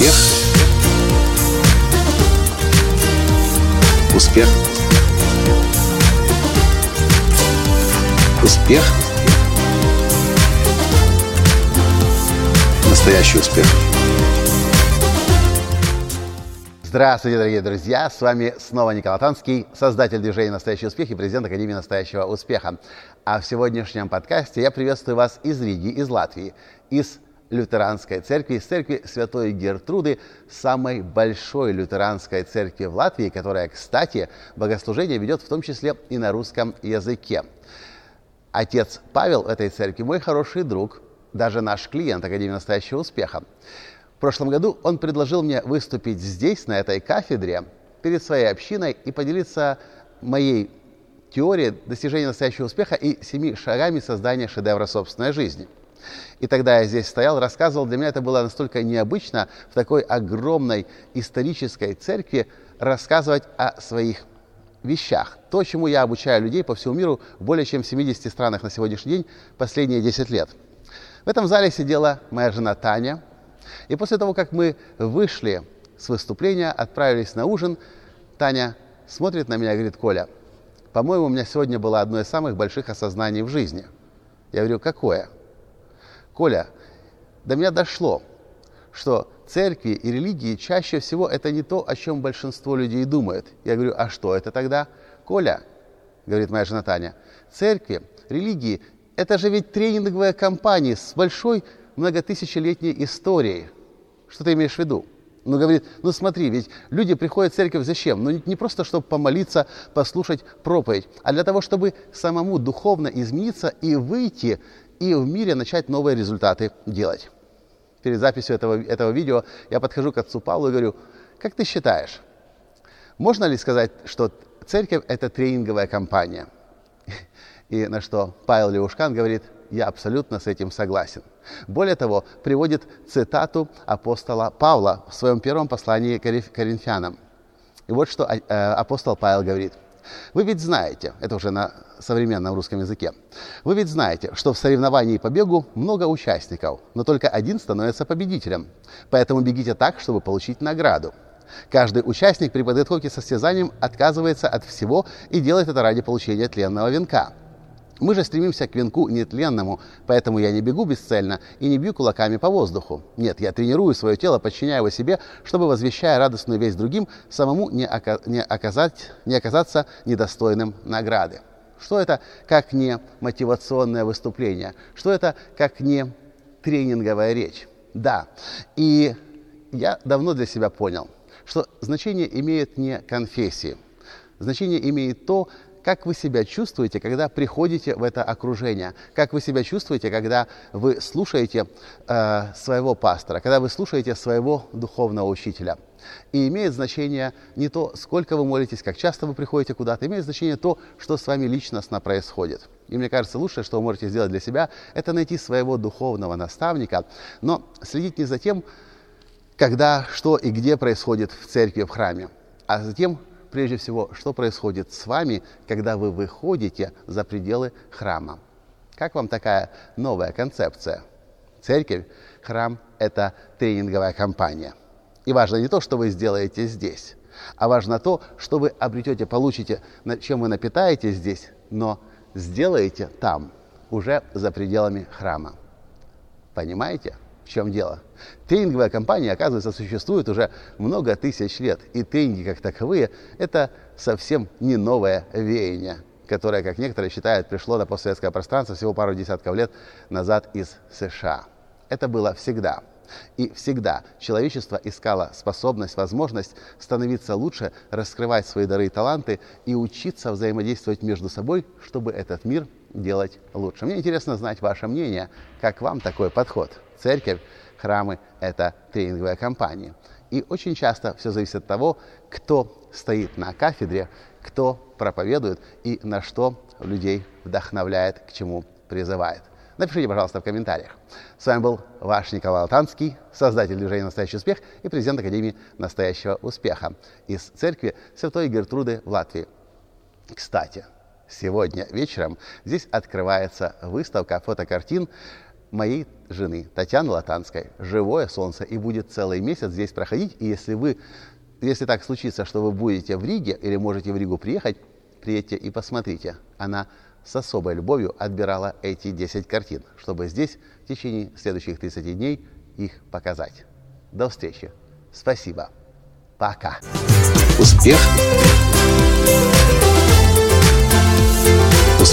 Успех. Успех. Успех. Настоящий успех. Здравствуйте, дорогие друзья! С вами снова Николай Танский, создатель движения «Настоящий успех» и президент Академии «Настоящего успеха». А в сегодняшнем подкасте я приветствую вас из Риги, из Латвии, из лютеранской церкви, из церкви Святой Гертруды, самой большой лютеранской церкви в Латвии, которая, кстати, богослужение ведет в том числе и на русском языке. Отец Павел этой церкви мой хороший друг, даже наш клиент Академии настоящего успеха. В прошлом году он предложил мне выступить здесь, на этой кафедре, перед своей общиной и поделиться моей теорией достижения настоящего успеха и семи шагами создания шедевра собственной жизни. И тогда я здесь стоял, рассказывал, для меня это было настолько необычно в такой огромной исторической церкви рассказывать о своих вещах. То, чему я обучаю людей по всему миру в более чем 70 странах на сегодняшний день последние 10 лет. В этом зале сидела моя жена Таня, и после того, как мы вышли с выступления, отправились на ужин, Таня смотрит на меня и говорит, Коля, по-моему, у меня сегодня было одно из самых больших осознаний в жизни. Я говорю, какое? Коля, до меня дошло, что церкви и религии чаще всего это не то, о чем большинство людей думает. Я говорю, а что это тогда? Коля, говорит моя жена Таня, церкви, религии, это же ведь тренинговая компания с большой многотысячелетней историей. Что ты имеешь в виду? Ну, говорит, ну смотри, ведь люди приходят в церковь зачем? Ну, не просто, чтобы помолиться, послушать проповедь, а для того, чтобы самому духовно измениться и выйти, и в мире начать новые результаты делать. Перед записью этого, этого видео я подхожу к отцу Павлу и говорю, как ты считаешь, можно ли сказать, что церковь – это тренинговая компания? И на что Павел Леушкан говорит – я абсолютно с этим согласен. Более того, приводит цитату апостола Павла в своем первом послании к Коринфянам. И вот что э, апостол Павел говорит. Вы ведь знаете, это уже на современном русском языке, вы ведь знаете, что в соревновании по бегу много участников, но только один становится победителем. Поэтому бегите так, чтобы получить награду. Каждый участник при подготовке состязанием отказывается от всего и делает это ради получения тленного венка. Мы же стремимся к венку нетленному, поэтому я не бегу бесцельно и не бью кулаками по воздуху. Нет, я тренирую свое тело, подчиняя его себе, чтобы, возвещая радостную весть другим, самому не, ока- не, оказать, не оказаться недостойным награды. Что это, как не мотивационное выступление? Что это, как не тренинговая речь? Да, и я давно для себя понял, что значение имеет не конфессии. Значение имеет то, как вы себя чувствуете, когда приходите в это окружение? Как вы себя чувствуете, когда вы слушаете э, своего пастора, когда вы слушаете своего духовного учителя? И имеет значение не то, сколько вы молитесь, как часто вы приходите куда-то, имеет значение то, что с вами личностно происходит. И мне кажется, лучшее, что вы можете сделать для себя, это найти своего духовного наставника, но следить не за тем, когда, что и где происходит в церкви, в храме, а за тем, прежде всего, что происходит с вами, когда вы выходите за пределы храма. Как вам такая новая концепция? Церковь, храм – это тренинговая компания. И важно не то, что вы сделаете здесь, а важно то, что вы обретете, получите, чем вы напитаетесь здесь, но сделаете там, уже за пределами храма. Понимаете? Чем дело? Тренинговая компания, оказывается, существует уже много тысяч лет. И тренинги как таковые – это совсем не новое веяние, которое, как некоторые считают, пришло на постсоветское пространство всего пару десятков лет назад из США. Это было всегда. И всегда человечество искало способность, возможность становиться лучше, раскрывать свои дары и таланты и учиться взаимодействовать между собой, чтобы этот мир делать лучше. Мне интересно знать ваше мнение, как вам такой подход – церковь, храмы – это тренинговая компания. И очень часто все зависит от того, кто стоит на кафедре, кто проповедует и на что людей вдохновляет, к чему призывает. Напишите, пожалуйста, в комментариях. С вами был ваш Николай Алтанский, создатель движения «Настоящий успех» и президент Академии «Настоящего успеха» из церкви Святой Гертруды в Латвии. Кстати, сегодня вечером здесь открывается выставка фотокартин моей жены Татьяны Латанской «Живое солнце» и будет целый месяц здесь проходить. И если вы, если так случится, что вы будете в Риге или можете в Ригу приехать, приедьте и посмотрите. Она с особой любовью отбирала эти 10 картин, чтобы здесь в течение следующих 30 дней их показать. До встречи. Спасибо. Пока. Успех.